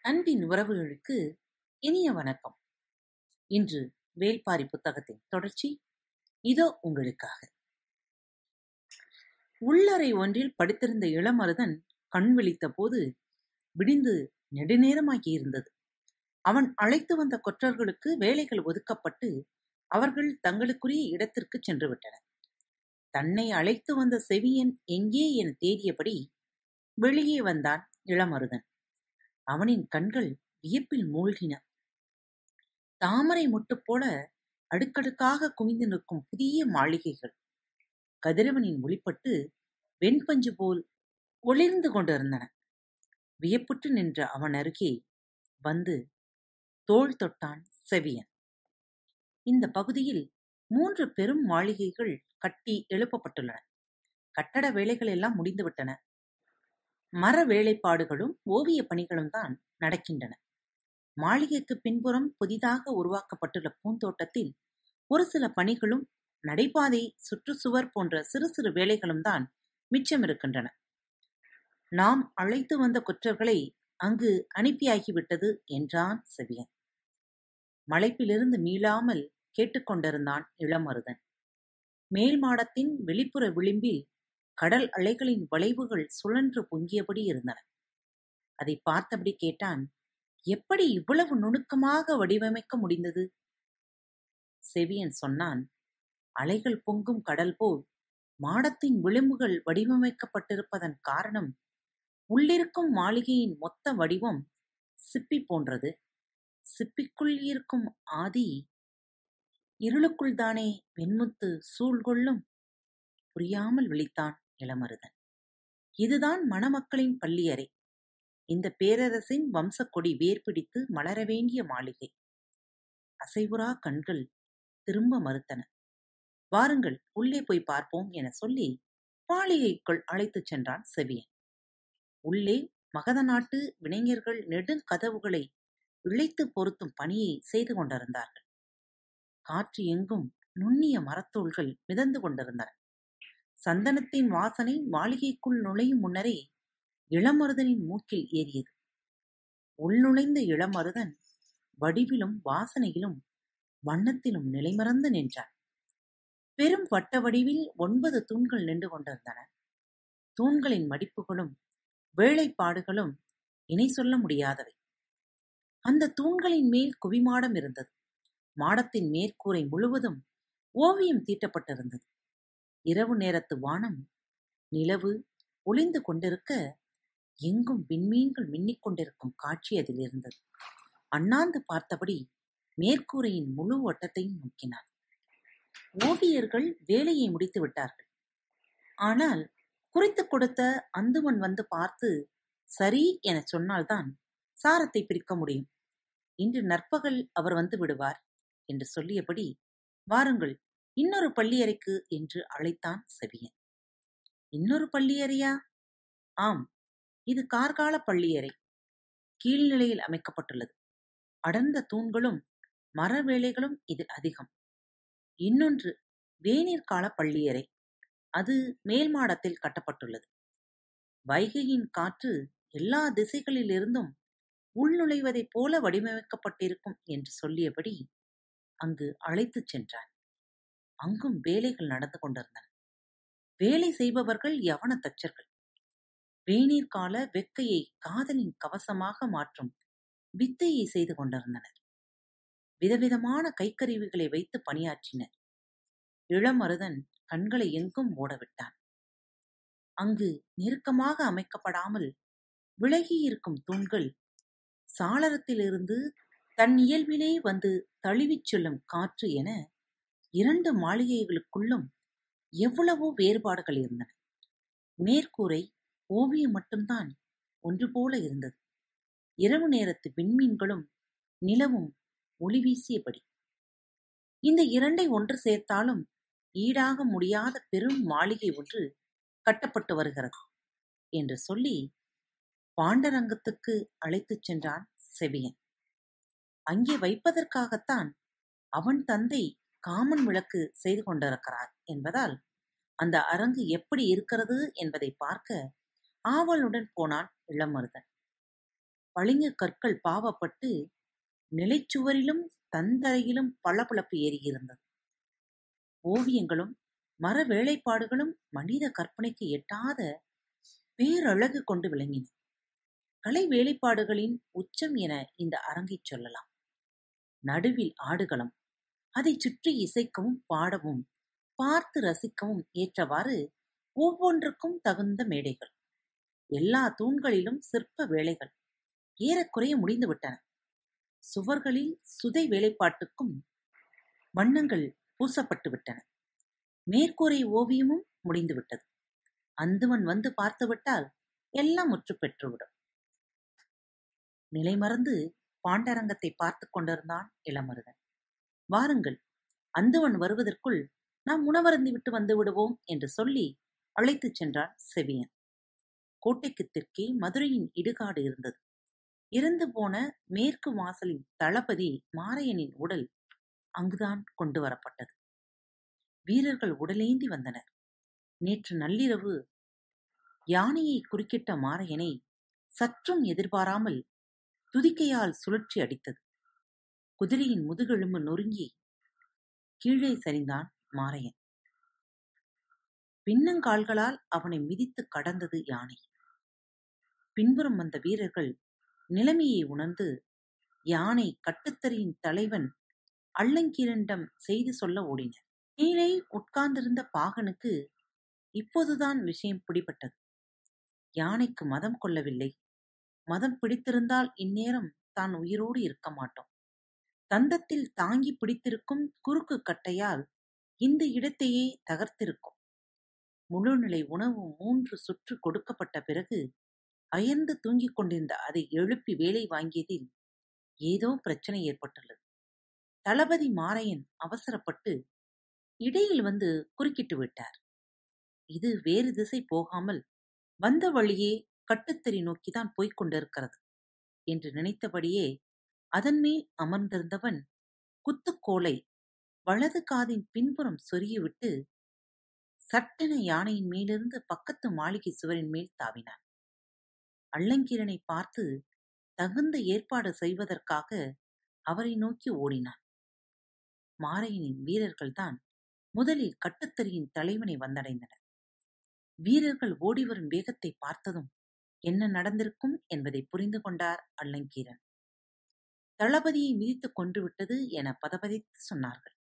அன்பின் உறவுகளுக்கு இனிய வணக்கம். இன்று வேல்பாரி புத்தகத்தின் தொடர்ச்சி இதோ உங்களுக்காக. உள்ளறை ஒன்றில் படுத்திருந்த இளமருதன் கண் விழித்த போது விடிந்து நெடுநேரமாகி இருந்தது. அவன் அழைத்து வந்த கொற்றர்களுக்கு வேலைகள் ஒதுக்கப்பட்டு அவர்கள் தங்களுக்குரிய இடத்திற்கு சென்று விட்டனர். தன்னை அழைத்து வந்த செவியன் எங்கே என தேடியபடி வெளியே வந்தான் இளமருதன் அவனின் கண்கள் வியப்பில் மூழ்கின. தாமரை முட்டு போல அடுக்கடுக்காக குவிந்து நிற்கும் புதிய மாளிகைகள். கதிரவனின் ஒளிப்பட்டு வெண்பஞ்சு போல் ஒளிர்ந்து கொண்டிருந்தன. வியப்புற்று நின்ற அவன் அருகே வந்து தோள் தொட்டான் செவியன். இந்த பகுதியில் மூன்று பெரும் மாளிகைகள் கட்டி எழுப்பப்பட்டுள்ளன. கட்டட வேலைகள் எல்லாம் முடிந்துவிட்டன. மர வேலைப்பாடுகளும் ஓவிய பணிகளும் தான் நடக்கின்றன. மாளிகைக்கு பின்புறம் புதிதாக உருவாக்கப்பட்டுள்ள பூந்தோட்டத்தில் ஒரு சில பணிகளும் நடைபாதை சுற்றுச்சுவர் போன்ற சிறு சிறு வேலைகளும் தான் மிச்சம் இருக்கின்றன நாம் அழைத்து வந்த குற்றர்களை அங்கு அனுப்பியாகிவிட்டது என்றான் செவியன். மலைப்பிலிருந்து மீளாமல் கேட்டுக்கொண்டிருந்தான் இளமருதன். மேல் மாடத்தின் வெளிப்புற விளிம்பில் கடல் அலைகளின் வளைவுகள் சுழன்று பொங்கியபடி இருந்தன. அதை பார்த்தபடி கேட்டான் எப்படி இவ்வளவு நுணுக்கமாக வடிவமைக்க முடிந்தது? செவியன் சொன்னான் அலைகள் பொங்கும் கடல் போல் மாடத்தின் விளிம்புகள் வடிவமைக்கப்பட்டிருப்பதன் காரணம் உள்ளிருக்கும் மாளிகையின் மொத்த வடிவம் சிப்பி போன்றது. சிப்பிக்குள் இருக்கும் ஆதி இருளுக்குள்தானே வெண்முத்து சூழ்கொள்ளும் புரியாமல் விழித்தான் இளமருதன் இதுதான் மணமக்களின் பள்ளியறை. இந்த பேரரசின் வம்சக்கொடி வேர்பிடித்து மலர வேண்டிய மாளிகை. அசைவுறா கண்கள் திரும்ப மறுத்தன. வாருங்கள் உள்ளே போய் பார்ப்போம் என சொல்லி மாளிகைக்குள் அழைத்துச் சென்றான் செவியன். உள்ளே மகத நாட்டு வினைஞர்கள் நெடுங்கதவுகளை இழைத்து பொருத்தும் பணியை செய்து கொண்டிருந்தார்கள். காற்று எங்கும் நுண்ணிய மரத்தூள்கள் மிதந்து கொண்டிருந்தன. சந்தனத்தின் வாசனை மாளிகைக்குள் நுழையும் முன்னரே இளமருதனின் மூக்கில் ஏறியது. உள்நுழைந்த இளமருதன் வடிவிலும் வாசனையிலும் வண்ணத்திலும் நிலைமறந்து நின்றான். பெரும் வட்ட வடிவில் ஒன்பது தூண்கள் நின்று கொண்டிருந்தன. தூண்களின் மடிப்புகளும் வேலைப்பாடுகளும் இணை சொல்ல முடியாதவை. அந்த தூண்களின் மேல் குவிமாடம் இருந்தது. மாடத்தின் மேற்கூரை முழுவதும் ஓவியம் தீட்டப்பட்டிருந்தது. இரவு நேரத்து வானம் நிலவு ஒளிந்து கொண்டிருக்க எங்கும் விண்மீன்கள் மின்னிக் கொண்டிருக்கும் காட்சி அதில் இருந்தது. அண்ணாந்து பார்த்தபடி மேற்கூரையின் முழு வட்டத்தையும் நோக்கினார் ஓவியர்கள் வேலையை முடித்து விட்டார்கள். ஆனால் குறித்துக் கொடுத்த அந்துமன் வந்து பார்த்து சரி என சொன்னால்தான் சாரத்தை பிரிக்க முடியும். இன்று நற்பகல் அவர் வந்து விடுவார். என்று சொல்லியபடி வாருங்கள் இன்னொரு பள்ளியறைக்கு என்று அழைத்தான் செவியன். இன்னொரு பள்ளியறையா? ஆம் இது கார்கால பள்ளியறை. கீழ்நிலையில் அமைக்கப்பட்டுள்ளது. அடர்ந்த தூண்களும் மர வேலைகளும் இதில் அதிகம். இன்னொன்று வேநீர் கால பள்ளியறை. அது மேல் மாடத்தில் கட்டப்பட்டுள்ளது. வைகையின் காற்று எல்லா திசைகளிலிருந்தும் உள்நுழைவதைப் போல வடிவமைக்கப்பட்டிருக்கும் என்று சொல்லியபடி அங்கு அழைத்துச் சென்றான். அங்கும் வேலைகள் நடந்து கொண்டிருந்தன. வேலை செய்பவர்கள் யவன தச்சர்கள். வேநீர் கால வெக்கையை காதலின் கவசமாக மாற்றும் வித்தையை செய்து கொண்டிருந்தனர். விதவிதமான கைக்கருவிகளை வைத்து பணியாற்றினர். இளமருதன் கண்களை எங்கும் ஓடவிட்டான் அங்கு நெருக்கமாக அமைக்கப்படாமல் விலகியிருக்கும் தூண்கள் சாளரத்திலிருந்து தன் இயல்பிலே வந்து தழுவிச் செல்லும் காற்று என இரண்டு மாளிகைகளுக்குள்ளும் எவ்வளவோ வேறுபாடுகள் இருந்தன. மேற்கூரை ஓவியம் மட்டும்தான் ஒன்று போல இருந்தது. இரவு நேரத்து விண்மீன்களும் நிலவும் ஒளி வீசியபடி. இந்த இரண்டை ஒன்று சேர்த்தாலும் ஈடாக முடியாத பெரும் மாளிகை ஒன்று கட்டப்பட்டு வருகிறது என்று சொல்லி பாண்டரங்கத்துக்கு அழைத்துச் சென்றான் செவியன். அங்கே வைப்பதற்காகத்தான் அவன் தந்தை காமன் விளக்கு செய்து கொண்டிருக்கிறார் என்பதால் அந்த அரங்கு எப்படி இருக்கிறது என்பதை பார்க்க ஆவலுடன் போனான் இளமருதன். பளிங்கு கற்கள் பாவப்பட்டு நிலைச்சுவரிலும் தந்தரையிலும் பளபளப்பு ஏறியிருந்தது. ஓவியங்களும் மர வேலைப்பாடுகளும் மனித கற்பனைக்கு எட்டாத பேரழகு கொண்டு விளங்கின. கலை வேலைப்பாடுகளின் உச்சம் என இந்த அரங்கைச் சொல்லலாம். நடுவில் ஆடுகளம். அதைச் சுற்றி இசைக்கவும் பாடவும் பார்த்து ரசிக்கவும் ஏற்றவாறு ஒவ்வொன்றுக்கும் தகுந்த மேடைகள். எல்லா தூண்களிலும் சிற்ப வேலைகள் ஏறக்குறைய முடிந்துவிட்டன. சுவர்களில் சுதை வேலைப்பாட்டுக்கும் வண்ணங்கள் பூசப்பட்டு விட்டன மேற்கூரை ஓவியமும் முடிந்துவிட்டது. அந்துவன் வந்து பார்த்துவிட்டால் எல்லாம் முற்று பெற்றுவிடும் நிலைமறந்து பாண்டரங்கத்தை பார்த்து கொண்டிருந்தான் இளமருதன் வாருங்கள் அந்தவன் வருவதற்குள் நாம் உணவருந்தி விட்டு வந்து விடுவோம் என்று சொல்லி அழைத்துச் சென்றான் செவியன். கோட்டைக்கு தெற்கே மதுரையின் இடுகாடு இருந்தது. இறந்து போன மேற்கு வாசலின் தளபதி மாரையனின் உடல் அங்குதான் கொண்டு வரப்பட்டது. வீரர்கள் உடலேந்தி வந்தனர். நேற்று நள்ளிரவு யானையை குறுக்கிட்ட மாரையனை சற்றும் எதிர்பாராமல் துதிக்கையால் சுழற்சி அடித்தது. குதிரையின் முதுகெலும்பு நொறுங்கி கீழே சரிந்தான் மாரையன். பின்னங்கால்களால் அவனை மிதித்து கடந்தது யானை. பின்புறம் வந்த வீரர்கள் நிலைமையை உணர்ந்து யானை கட்டுத்தறியின் தலைவன் அள்ளங்கீரண்டம் செய்தி சொல்ல ஓடினர். கீழே உட்கார்ந்திருந்த பாகனுக்கு இப்போதுதான் விஷயம் பிடிபட்டது. யானைக்கு மதம் கொள்ளவில்லை. மதம் பிடித்திருந்தால் இந்நேரம் தான் உயிரோடு இருக்க மாட்டோம். தந்தத்தில் தாங்கி பிடித்திருக்கும் குறுக்கு கட்டையால் இந்த இடத்தையே தகர்த்திருக்கும். முழுநிலை உணவு மூன்று சுற்று கொடுக்கப்பட்ட பிறகு அயர்ந்து தூங்கிக் கொண்டிருந்த அதை எழுப்பி வேலை வாங்கியதில் ஏதோ பிரச்சனை ஏற்பட்டுள்ளது. தளபதி மாரையன் அவசரப்பட்டு இடையில் வந்து குறுக்கிட்டு விட்டார். இது வேறு திசை போகாமல் வந்த வழியே கட்டுத்தறி நோக்கிதான் போய்க் கொண்டிருக்கிறது என்று நினைத்தபடியே அதன் மேல் அமர்ந்திருந்தவன் குத்துக்கோலை வலது காதின் பின்புறம் சொருகிவிட்டு சட்டென யானையின் மேலிருந்து பக்கத்து மாளிகை சுவரின் மேல் தாவினான். அள்ளங்கீரனை பார்த்து தகுந்த ஏற்பாடு செய்வதற்காக அவரை நோக்கி ஓடினான். மாரையனின் வீரர்கள்தான் முதலில் கட்டுத்தறியின் தலைவனை வந்தடைந்தனர். வீரர்கள் ஓடிவரும் வேகத்தை பார்த்ததும் என்ன நடந்திருக்கும் என்பதை புரிந்து கொண்டார் அள்ளங்கீரன் தளபதியை மிதித்துக் கொன்றுவிட்டது என பதபதித்து சொன்னார்கள்.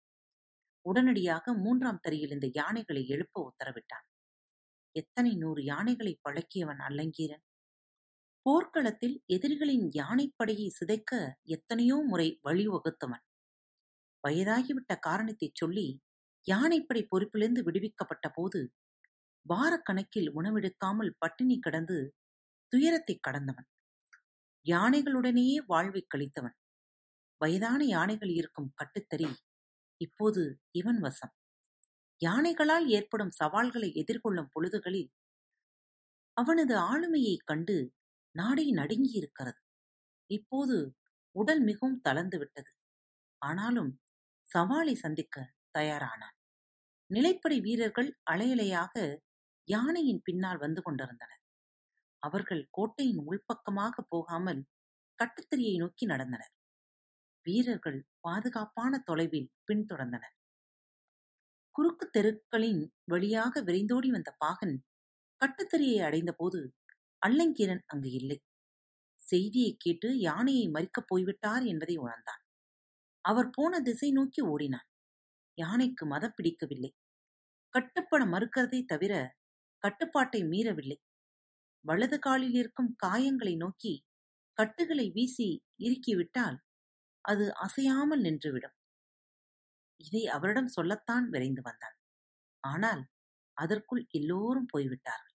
உடனடியாக மூன்றாம் தரியில் இந்த யானைகளை எழுப்ப உத்தரவிட்டான். எத்தனை நூறு யானைகளை பழக்கியவன் அல்லங்கீரன்? போர்க்களத்தில் எதிரிகளின் யானைப்படையை சிதைக்க எத்தனையோ முறை வழிவகுத்தவன் வயதாகிவிட்ட காரணத்தைச் சொல்லி யானைப்படை பொறுப்பிலிருந்து விடுவிக்கப்பட்ட போது வாரக்கணக்கில் உணவெடுக்காமல் பட்டினி கிடந்து துயரத்தைக் கடந்தவன். யானைகளுடனேயே வாழ்வைக் கழித்தவன். வயதான யானைகள் இருக்கும் கட்டுத்தறி இப்போது இவன் வசம். யானைகளால் ஏற்படும் சவால்களை எதிர்கொள்ளும் பொழுதுகளில் அவனது ஆளுமையைக் கண்டு நாடே நடுங்கியிருக்கிறது. இப்போது உடல் மிகவும் தளர்ந்து விட்டது ஆனாலும் சவாலை சந்திக்க தயாரானான். நிலைப்படை வீரர்கள் அலையலையாக யானையின் பின்னால் வந்து கொண்டிருந்தனர். அவர்கள் கோட்டையின் உள்பக்கமாக போகாமல் கட்டுத்தறியை நோக்கி நடந்தனர். வீரர்கள் பாதுகாப்பான தொலைவில் பின்தொடர்ந்தனர். குறுக்கு தெருக்களின் வழியாக விரைந்தோடி வந்த பாகன் கட்டுத்தறியை அடைந்தபோது அல்லங்கீரன் அங்கு இல்லை. செய்தியை கேட்டு யானையை மறிக்கப் போய்விட்டார் என்பதை உணர்ந்தான். அவர் போன திசை நோக்கி ஓடினான். யானைக்கு மதம் பிடிக்கவில்லை கட்டுப்பட மறுக்கிறதை தவிர கட்டுப்பாட்டை மீறவில்லை. வலது காலில் இருக்கும் காயங்களை நோக்கி கட்டுகளை வீசி இறுக்கிவிட்டால் அது அசையாமல் நின்றுவிடும். இதை அவரிடம் சொல்லத்தான் விரைந்து வந்தான். ஆனால் அதற்குள் எல்லோரும் போய்விட்டார்கள்.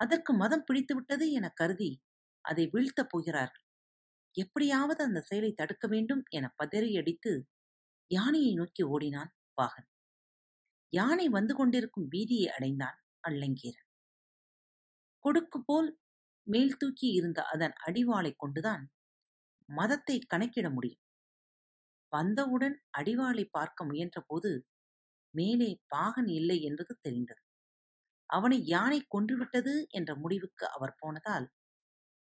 அதற்கு மதம் பிடித்துவிட்டது என கருதி அதை வீழ்த்தப் போகிறார்கள். எப்படியாவது அந்த செயலை தடுக்க வேண்டும் என பதறியடித்து யானையை நோக்கி ஓடினான் பாகன் யானை வந்து கொண்டிருக்கும் வீதியை அடைந்தான் அல்லங்கீரன். கொடுக்கு போல் மேல் தூக்கி இருந்த அதன் அடிவாளைக் கொண்டுதான் மதத்தை கணக்கிட முடியும். வந்தவுடன் அடிவாளை பார்க்க முயன்றபோது மேலே பாகன் இல்லை என்பது தெரிந்தது. அவனை யானை கொன்றுவிட்டது என்ற முடிவுக்கு அவர் போனதால்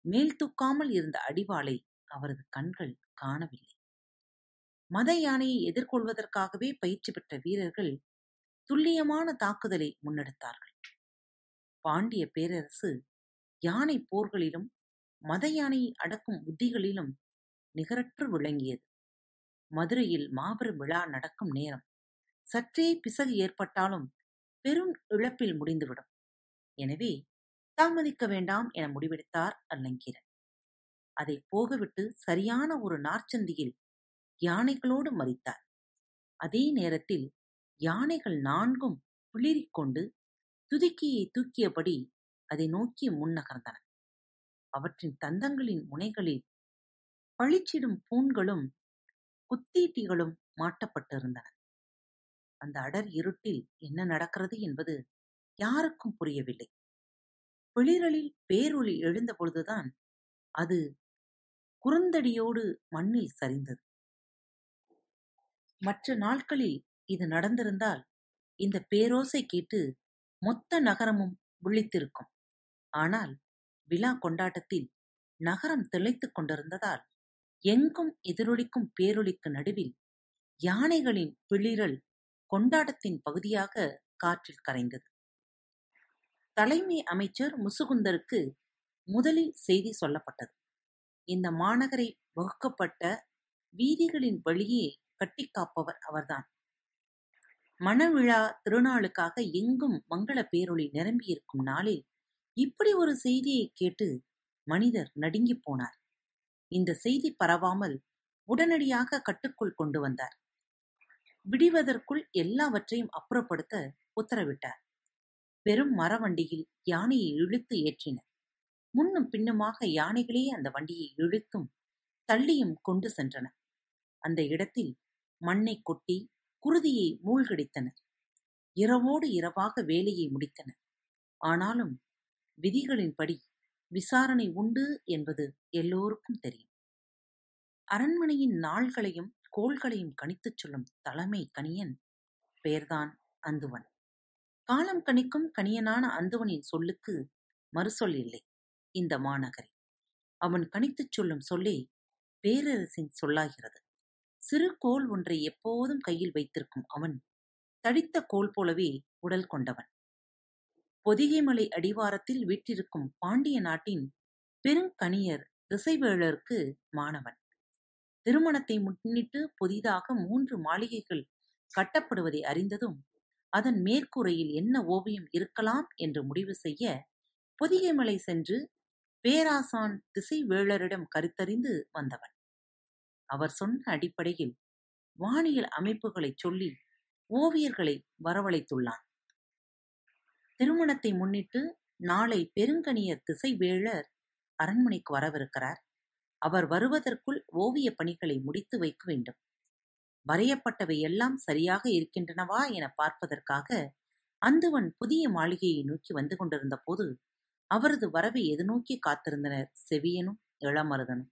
மேல் தூக்காமல் இருந்த அடிவாளை அவரது கண்கள் காணவில்லை. மத யானையை எதிர்கொள்வதற்காகவே பயிற்சி பெற்ற வீரர்கள் துல்லியமான தாக்குதலை முன்னெடுத்தார்கள். பாண்டிய பேரரசு யானை போர்களிலும் மத யானையை அடக்கும் உத்திகளிலும் நிகரற்று விளங்கியது. மதுரையில் மாபெரும் விழா நடக்கும் நேரம். சற்றே பிசகு ஏற்பட்டாலும் பெரும் இழப்பில் முடிந்துவிடும். எனவே தாமதிக்க வேண்டாம் என முடிவெடுத்தார் அல்லங்கீரன். அதை போகவிட்டு சரியான ஒரு நார்ச்சந்தியில் யானைகளோடு மறித்தார். அதே நேரத்தில் யானைகள் நான்கும் பிளிரிக்கொண்டு துதுக்கியை தூக்கியபடி அதை நோக்கி முன்னகர்ந்தன அவற்றின் தந்தங்களின் முனைகளில் பளிச்சிடும் பூண்களும் குத்தீட்டிகளும் மாட்டப்பட்டிருந்தன. அந்த அடர் இருட்டில் என்ன நடக்கிறது என்பது யாருக்கும் புரியவில்லை. பிளிரலில் பேரொளி எழுந்தபொழுதுதான் அது குறுந்தடியோடு மண்ணில் சரிந்தது. மற்ற நாட்களில் இது நடந்திருந்தால் இந்த பேரோசை கேட்டு மொத்த நகரமும் விழித்திருக்கும். ஆனால் விழா கொண்டாட்டத்தில் நகரம் திளைத்துக் கொண்டிருந்ததால் எங்கும் எதிரொலிக்கும் பேரொலிக்கு நடுவில் யானைகளின் பிளிரல் கொண்டாட்டத்தின் பகுதியாக காற்றில் கரைந்தது. தலைமை அமைச்சர் முசுகுந்தருக்கு முதலில் செய்தி சொல்லப்பட்டது. இந்த மாநகரை வகுக்கப்பட்ட வீதிகளின் வழியே கட்டிக்காப்பவர் அவர்தான். மணவிழா திருநாளுக்காக எங்கும் மங்கள பேரொளி நிரம்பியிருக்கும் நாளில் இப்படி ஒரு செய்தியை கேட்டு மனிதர் நடுங்கிப் போனார். இந்த செய்தி பரவாமல் உடனடியாக கட்டுக்குள் கொண்டு வந்தார். விடிவதற்குள் எல்லாவற்றையும் அப்புறப்படுத்த உத்தரவிட்டார். பெரும் மரவண்டியில் யானையை இழுத்து ஏற்றினர். முன்னும் பின்னுமாக யானைகளே அந்த வண்டியை இழுத்தும் தள்ளியும் கொண்டு சென்றன அந்த இடத்தில் மண்ணை கொட்டி குருதியை மூழ்கடித்தனர் இரவோடு இரவாக வேலையை முடித்தனர் ஆனாலும் விதிகளின்படி விசாரணை உண்டு என்பது எல்லோருக்கும் தெரியும். அரண்மனையின் நாள்களையும் கோள்களையும் கணித்துச் சொல்லும் தலைமை கணியன் பெயர்தான் அந்துவன். காலம் கணிக்கும் கணியனான அந்துவனின் சொல்லுக்கு மறுசொல் இல்லை. இந்த மாநகரில் அவன் கணித்துச் சொல்லும் சொல்லே பேரரசின் சொல்லாகிறது. சிறு கோல் ஒன்றை எப்போதும் கையில் வைத்திருக்கும் அவன். தடித்த கோல் போலவே உடல் கொண்டவன். பொதிகைமலை அடிவாரத்தில் வீற்றிருக்கும் பாண்டிய நாட்டின் பெருங்கணியர் திசைவேளருக்கு மாணவன். திருமணத்தை முன்னிட்டு புதிதாக மூன்று மாளிகைகள் கட்டப்படுவதை அறிந்ததும் அதன் மேற்கூரையில் என்ன ஓவியம் இருக்கலாம் என்று முடிவு செய்ய பொதிகைமலை சென்று பேராசான் திசைவேளரிடம் கருத்தறிந்து வந்தவன். அவர் சொன்ன அடிப்படையில் வானியல் அமைப்புகளைச் சொல்லி ஓவியர்களை வரவழைத்துள்ளான். திருமணத்தை முன்னிட்டு நாளை பெருங்கனிய திசைவேளர் அரண்மனைக்கு வரவிருக்கிறார். அவர் வருவதற்குள் ஓவியப் பணிகளை முடித்து வைக்க வேண்டும். வரையப்பட்டவை எல்லாம் சரியாக இருக்கின்றனவா என பார்ப்பதற்காக அந்துவன் புதிய மாளிகையை நோக்கி வந்து கொண்டிருந்த போது அவரது வரவை எதிர்நோக்கி காத்திருந்தனர்? செவியனும் இளமருதனும்.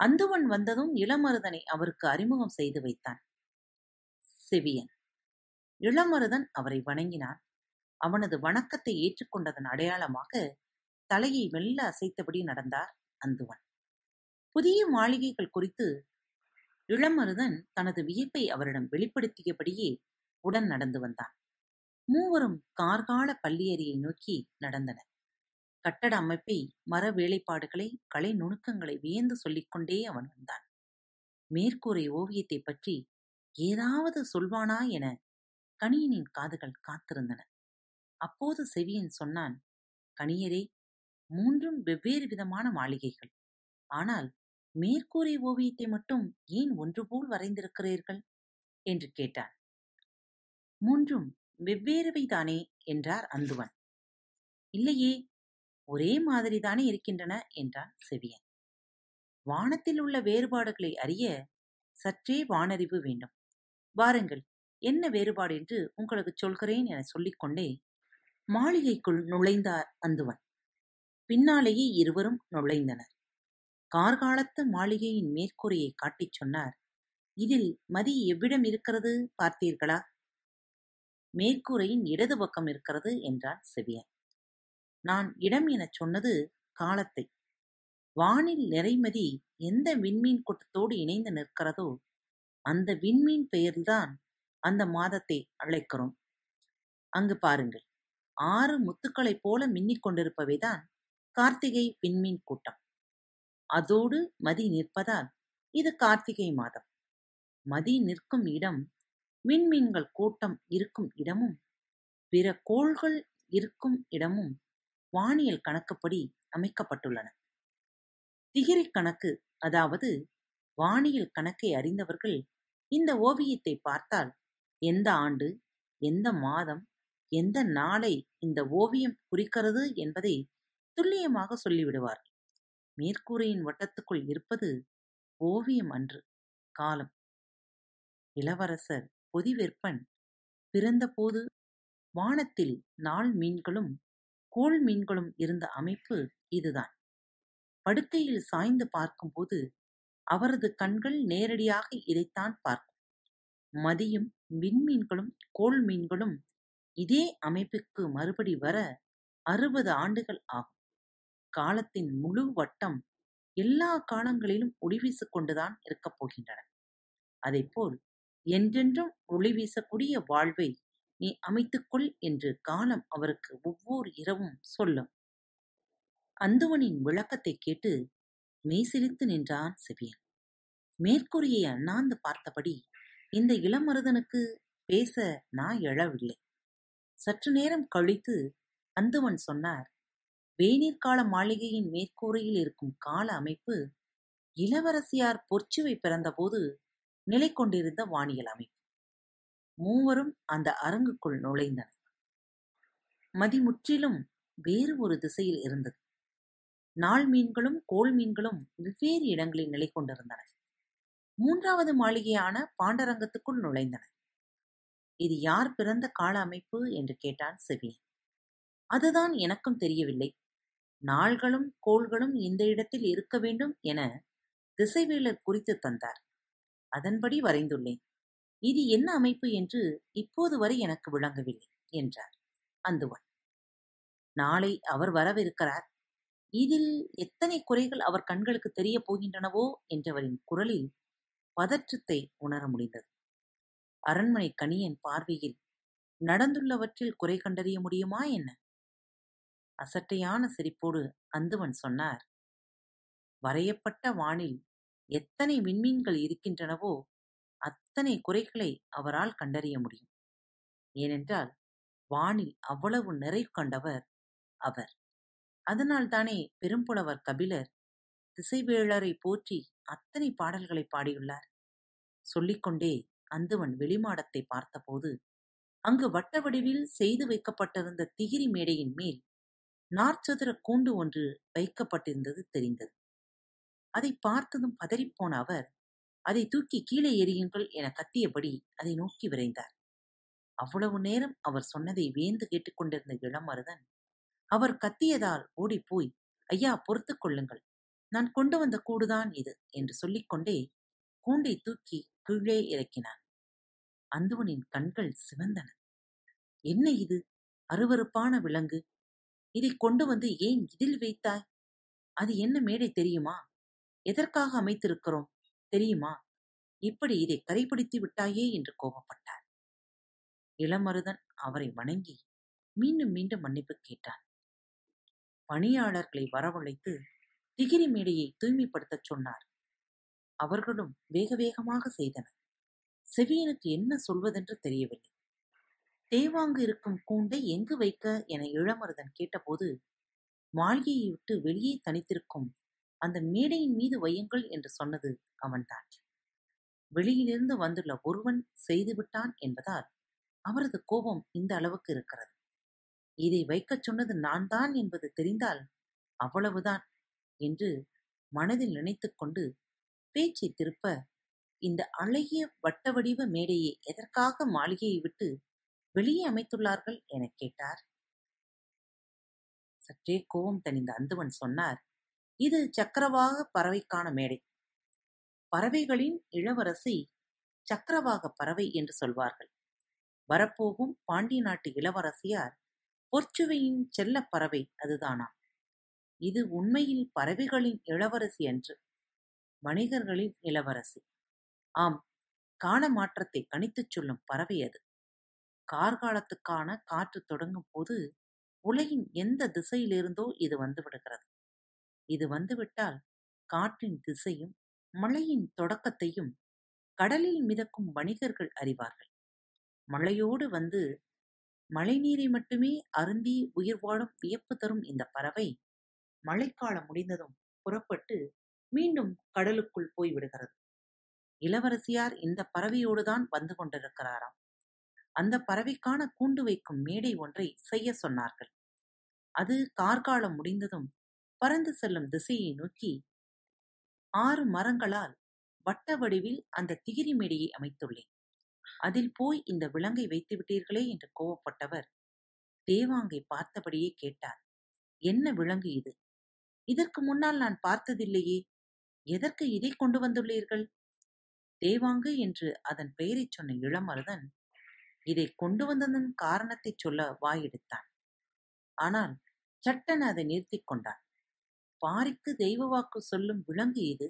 அந்துவன் வந்ததும் இளமருதனை அவருக்கு அறிமுகம் செய்து வைத்தான். செவியன். இளமருதன் அவரை வணங்கினான். அவனது வணக்கத்தை ஏற்றுக்கொண்டதன் அடையாளமாக தலையை மெல்ல அசைத்தபடி நடந்தார் அந்துவன். புதிய மாளிகைகள் குறித்து இளமருதன் தனது வியப்பை அவரிடம் வெளிப்படுத்தியபடியே உடன் நடந்து வந்தான். மூவரும் கார்கால பள்ளியறையை நோக்கி நடந்தனர். கட்டட அமைப்பை மர வேலைப்பாடுகளை கலை நுணுக்கங்களை வியந்து சொல்லிக்கொண்டே அவன் வந்தான். மேற்கூரை ஓவியத்தைப் பற்றி ஏதாவது சொல்வானா என கணியனின் காதுகள் காத்திருந்தன. அப்போது செவியன் சொன்னான் கணியரே மூன்றும் வெவ்வேறு விதமான மாளிகைகள். ஆனால் மேற்கூரை ஓவியத்தை மட்டும் ஏன் ஒன்று போல் வரைந்திருக்கிறீர்கள்? என்று கேட்டான். மூன்றும் வெவ்வேறுவைதானே என்றார் அந்துவன். இல்லையே ஒரே மாதிரிதானே இருக்கின்றன என்றான் செவியன். வானத்தில் உள்ள வேறுபாடுகளை அறிய சற்றே வானறிவு வேண்டும். வாருங்கள் என்ன வேறுபாடு என்று உங்களுக்கு சொல்கிறேன் என சொல்லிக்கொண்டே மாளிகைக்குள் நுழைந்தார் அந்துவன். பின்னாலேயே இருவரும் நுழைந்தனர். கார்காலத்து மாளிகையின் மேற்கூரையை காட்டிச் சொன்னார் இதில் மதி எவ்விடம் இருக்கிறது? பார்த்தீர்களா? மேற்கூரையின் இடது பக்கம் இருக்கிறது என்றான் செவியன். நான் இடம் எனச் சொன்னது காலத்தை. வானில் நிறைமதி எந்த விண்மீன் கூட்டத்தோடு இணைந்து நிற்கிறதோ அந்த விண்மீன் பெயர்தான் அந்த மாதத்தை அழைக்கிறோம். அங்கு பாருங்கள் ஆறு முத்துக்களைப் போல மின்னிக் கொண்டிருப்பவைதான் கார்த்திகை விண்மீன் கூட்டம். அதோடு மதி நிற்பதால் இது கார்த்திகை மாதம். மதி நிற்கும் இடம் விண்மீன்கள் கூட்டம் இருக்கும் இடமும் பிற கோள்கள் இருக்கும் இடமும் வானியல் கணக்குப்படி அமைக்கப்பட்டுள்ளன. திகிரி கணக்கு அதாவது வானியல் கணக்கை அறிந்தவர்கள் இந்த ஓவியத்தை பார்த்தால் எந்த ஆண்டு எந்த மாதம் எந்த நாளை இந்த ஓவியம் குறிக்கிறது என்பதை துல்லியமாக சொல்லிவிடுவார்கள். மேற்கூரையின் வட்டத்துக்குள் இருப்பது ஓவியம் அன்று காலம். இளவரசர் பொதிவெற்பன் பிறந்தபோது வானத்தில் நாள் மீன்களும் கோள் மீன்களும் இருந்த அமைப்பு இதுதான். படுக்கையில் சாய்ந்து பார்க்கும்போது அவரது கண்கள் நேரடியாக இதைத்தான் பார்க்கும். மதியும் விண்மீன்களும் கோள் மீன்களும் இதே அமைப்புக்கு மறுபடி வர அறுபது ஆண்டுகள் ஆகும். காலத்தின் முழு வட்டம் எல்லா காலங்களிலும் ஒளி கொண்டுதான் இருக்கப் போகின்றன. அதைப்போல் என்றென்றும் ஒளி வீசக்கூடிய வாழ்வை நீ அமைத்துக்கொள் என்று காலம் அவருக்கு ஒவ்வொரு இரவும் சொல்லும். அந்துவனின் விளக்கத்தைக் கேட்டு மெய்சிலித்து நின்றான் செவியன். மேற்கூறியை அண்ணாந்து பார்த்தபடி இந்த இளமருதனுக்கு பேச நான் எழவில்லை. சற்று நேரம் கழித்து அந்துவன் சொன்னார் வேநீர்கால மாளிகையின் மேற்கூரையில் இருக்கும் கால அமைப்பு இளவரசியார் பொற்சுவை பிறந்தபோது நிலை கொண்டிருந்த வானியல் அமைப்பு. மூவரும் அந்த அரங்குக்குள் நுழைந்தனர். மதி முற்றிலும் வேறு ஒரு திசையில் இருந்தது. நாள் மீன்களும் கோள் மீன்களும் வெவ்வேறு இடங்களில் நிலை கொண்டிருந்தன. மூன்றாவது மாளிகையான பாண்டரங்கத்துக்குள் நுழைந்தனர் இது யார் பிறந்த கால அமைப்பு என்று கேட்டான் செவியன் அதுதான் எனக்கும் தெரியவில்லை. நாள்களும் கோள்களும் இந்த இடத்தில் இருக்க வேண்டும் என திசைவேலர் குறித்து தந்தார். அதன்படி வரைந்துள்ளேன். இது என்ன அமைப்பு என்று இப்போது வரை எனக்கு விளங்கவில்லை என்றார். அந்துவன் நாளை அவர் வரவிருக்கிறார். இதில் எத்தனை குறைகள் அவர் கண்களுக்கு தெரியப் போகின்றனவோ என்றவரின் குரலில் பதற்றத்தை உணர முடிந்தது. அரண்மனை கணியன் பார்வையில் நடந்துள்ளவற்றில் குறை கண்டறிய முடியுமா என்ன? அசட்டையான சிரிப்போடு அந்துவன் சொன்னார். வரையப்பட்ட வானில் எத்தனை விண்மீன்கள் இருக்கின்றனவோ அத்தனை குறைகளை அவரால் கண்டறிய முடியும். ஏனென்றால் வானில் அவ்வளவு நிறைவு கண்டவர் அவர். அதனால்தானே பெரும்புலவர் கபிலர் திசைவேளரை போற்றி அத்தனை பாடல்களை பாடியுள்ளார். சொல்லிக்கொண்டே அந்துவன் வெளிமாடத்தை பார்த்தபோது அங்கு வட்ட வடிவில் செய்து வைக்கப்பட்டிருந்த திகிரி மேடையின் மேல் நாற்சதுர கூண்டு ஒன்று வைக்கப்பட்டிருந்தது தெரிந்தது. அதை பார்த்ததும் பதறிப்போன அவர் அதை தூக்கி கீழே எறியுங்கள் என கத்தியபடி அதை நோக்கி விரைந்தார். அவ்வளவு நேரம் அவர் சொன்னதை வேந்து கேட்டுக்கொண்டிருந்த இளமருதன் அவர் கத்தியதால் ஓடிப்போய் ஐயா பொறுத்துக் கொள்ளுங்கள். நான் கொண்டு வந்த கூடுதான் இது என்று சொல்லிக்கொண்டே கூண்டை தூக்கி கீழே இறக்கினான். அந்துவனின் கண்கள் சிவந்தன. என்ன இது? அருவருப்பான விலங்கு. இதை கொண்டு வந்து ஏன் இதில் வைத்தாய்? அது என்ன மேடை தெரியுமா? எதற்காக அமைத்திருக்கிறோம்? தெரியுமா? இப்படி இதை கரைபிடித்து விட்டாயே என்று கோபப்பட்டார் இளமருதன் அவரை வணங்கி மீண்டும் மீண்டும் மன்னிப்பு கேட்டான். பணியாளர்களை வரவழைத்து திகிரி மேடையை தூய்மைப்படுத்தச் சொன்னார். அவர்களும் வேக வேகமாக செய்தனர். செவியனுக்கு என்ன சொல்வதென்று தெரியவில்லை. தேவாங்கு இருக்கும் கூண்டை எங்கு வைக்க என இளமருதன் கேட்டபோது மாளிகையை விட்டு வெளியே தனித்திருக்கும் அந்த மேடையின் மீது வையுங்கள் என்று சொன்னது அவன்தான் வெளியிலிருந்து வந்துள்ள ஒருவன் செய்துவிட்டான் என்பதால் அவரது கோபம் இந்த அளவுக்கு இருக்கிறது. இதை வைக்கச் சொன்னது நான் தான் என்பது தெரிந்தால் அவ்வளவுதான் என்று மனதில் நினைத்துக்கொண்டு பேச்சை திருப்ப இந்த அழகிய வட்ட வடிவ மேடையை எதற்காக மாளிகையை விட்டு வெளியே அமைத்துள்ளார்கள் எனக் கேட்டார். சற்றே கோபம் தணிந்த அந்தவன் சொன்னார் இது சக்கரவாக பறவைக்கான மேடை. பறவைகளின் இளவரசி சக்கரவாக பறவை என்று சொல்வார்கள். வரப்போகும் பாண்டிய நாட்டு இளவரசியார் பொற்சுவையின் செல்லப் பறவை அதுதானா? இது உண்மையில் பறவைகளின் இளவரசி அன்று வணிகர்களின் இளவரசி. ஆம் கால மாற்றத்தை கணித்துச் சொல்லும் பறவை அது. கார்காலத்துக்கான காற்று தொடங்கும் போது உலகின் எந்த திசையிலிருந்தோ இது வந்துவிடுகிறது இது வந்துவிட்டால் காற்றின் திசையும் மழையின் தொடக்கத்தையும் கடலில் மிதக்கும் வணிகர்கள் அறிவார்கள். மழையோடு வந்து மழைநீரை மட்டுமே அருந்தி உயிர் வாழும் வியப்பு தரும் இந்த பறவை மழைக்காலம் முடிந்ததும் புறப்பட்டு மீண்டும் கடலுக்குள் போய்விடுகிறது. இளவரசியார் இந்த பறவையோடுதான் வந்து கொண்டிருக்கிறாராம். அந்த பறவைக்கான கூண்டு வைக்கும் மேடை ஒன்றை செய்ய சொன்னார்கள். அது கார்காலம் முடிந்ததும் பறந்து செல்லும் திசையை நோக்கி ஆறு மரங்களால் வட்ட வடிவில் அந்த திகிரி மேடையை அமைத்துள்ளேன். அதில் போய் இந்த விலங்கை வைத்து விட்டீர்களே என்று கோவப்பட்டவர் தேவாங்கை பார்த்தபடியே கேட்டார். என்ன விலங்கு இது? இதற்கு முன்னால் நான் பார்த்ததில்லையே. எதற்கு இதை கொண்டு வந்துள்ளீர்கள்? தேவாங்கு என்று அதன் பெயரைச் சொன்ன இளமருதன் இதை கொண்டு வந்ததன் காரணத்தைச் சொல்ல வாயெடுத்தான். ஆனால் சட்டென அதை நிறுத்திக் கொண்டான். பாரிக்கு தெய்வ வாக்கு சொல்லும் விலங்கு இது.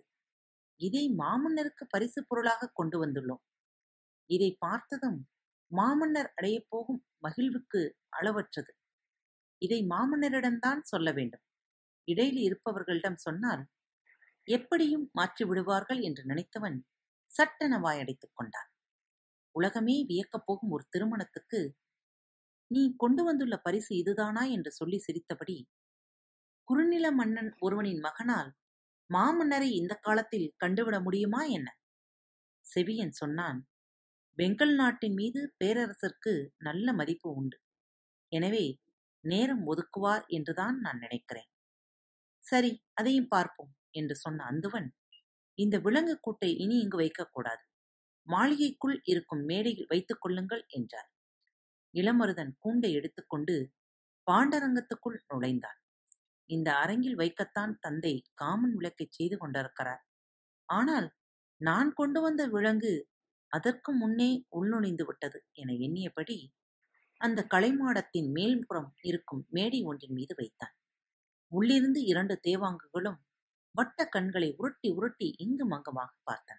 இதை மாமன்னருக்கு பரிசு பொருளாக கொண்டு வந்துள்ளோம். இதை பார்த்ததும் மாமன்னர் அடையப் போகும் மகிழ்வுக்கு அளவற்றது. இதை மாமன்னரிடம்தான் சொல்ல வேண்டும். இடையில் இருப்பவர்களிடம் சொன்னால் எப்படியும் மாற்றி விடுவார்கள் என்று நினைத்தவன் சட்டென வாயடைத்துக் கொண்டான். உலகமே வியக்கப் போகும் ஒரு திருமணத்துக்கு நீ கொண்டு வந்துள்ள பரிசு இதுதானா? என்று சொல்லி சிரித்தபடி குறுநில மன்னன் ஒருவனின் மகனால் மாமன்னரை இந்த காலத்தில் கண்டுவிட முடியுமா என்ன? செவியன் சொன்னான் பெங்கல் நாட்டின் மீது பேரரசருக்கு நல்ல மதிப்பு உண்டு. எனவே நேரம் ஒதுக்குவார் என்றுதான் நான் நினைக்கிறேன். சரி அதையும் பார்ப்போம் என்று சொன்ன அந்துவன் இந்த விலங்கு கூட்டை இனி இங்கு வைக்கக்கூடாது மாளிகைக்குள் இருக்கும் மேடையில் வைத்துக் கொள்ளுங்கள் என்றார். இளமருதன் கூண்டை எடுத்துக்கொண்டு பாண்டரங்கத்துக்குள் நுழைந்தான். இந்த அரங்கில் வைக்கத்தான் தந்தை காமன் விளக்கை செய்து கொண்டிருக்கிறார். ஆனால் நான் கொண்டு வந்த விலங்கு அதற்கு முன்னே உள்நுழைந்து விட்டது என எண்ணியபடி அந்த கலைமாடத்தின் மேல்புறம் இருக்கும் மேடை ஒன்றின் மீது வைத்தான். உள்ளிருந்து இரண்டு தேவாங்குகளும் வட்ட கண்களை உருட்டி உருட்டி இங்கும் அங்குமாக பார்த்தன.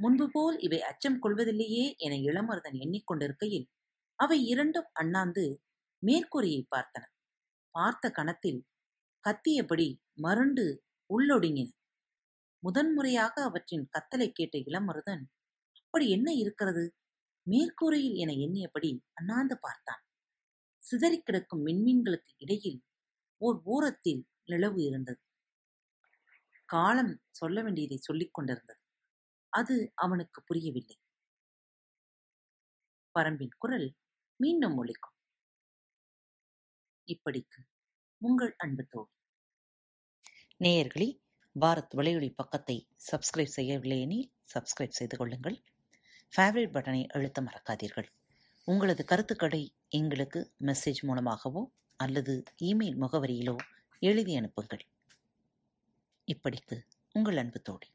முன்பு போல் இவை அச்சம் கொள்வதில்லையே என இளமருதன் எண்ணிக்கொண்டிருக்கையில் அவை இரண்டும் அண்ணாந்து மேற்கூரையை பார்த்தன. பார்த்த கணத்தில் கத்தியபடி மருண்டு உள்ளொடுங்கின. முதன்முறையாக அவற்றின் கத்தலை கேட்ட இளமருதன் அப்படி என்ன இருக்கிறது? மேற்கூரையில் என எண்ணியபடி அண்ணாந்து பார்த்தான். சிதறிக் கிடக்கும் மின்மீன்களுக்கு இடையில் ஓர் ஓரத்தில் நிலவு இருந்தது. காலம் சொல்ல வேண்டியதை சொல்லிக் கொண்டிருந்தது. அது அவனுக்கு புரியவில்லை. பரம்பின் குரல் மீண்டும் ஒலிக்கும். இப்படிக்கு உங்கள் அன்பு தோழி. நேயர்களே பாரத் வலையொலி பக்கத்தை சப்ஸ்கிரைப் செய்யவில்லை எனில் சப்ஸ்கிரைப் செய்து கொள்ளுங்கள். ஃபேவரட் பட்டனை அழுத்த மறக்காதீர்கள். உங்களது கருத்துக்களை எங்களுக்கு மெசேஜ் மூலமாகவோ அல்லது இமெயில் முகவரியிலோ எழுதி அனுப்புங்கள். இப்படிக்கு உங்கள் அன்பு தோழி.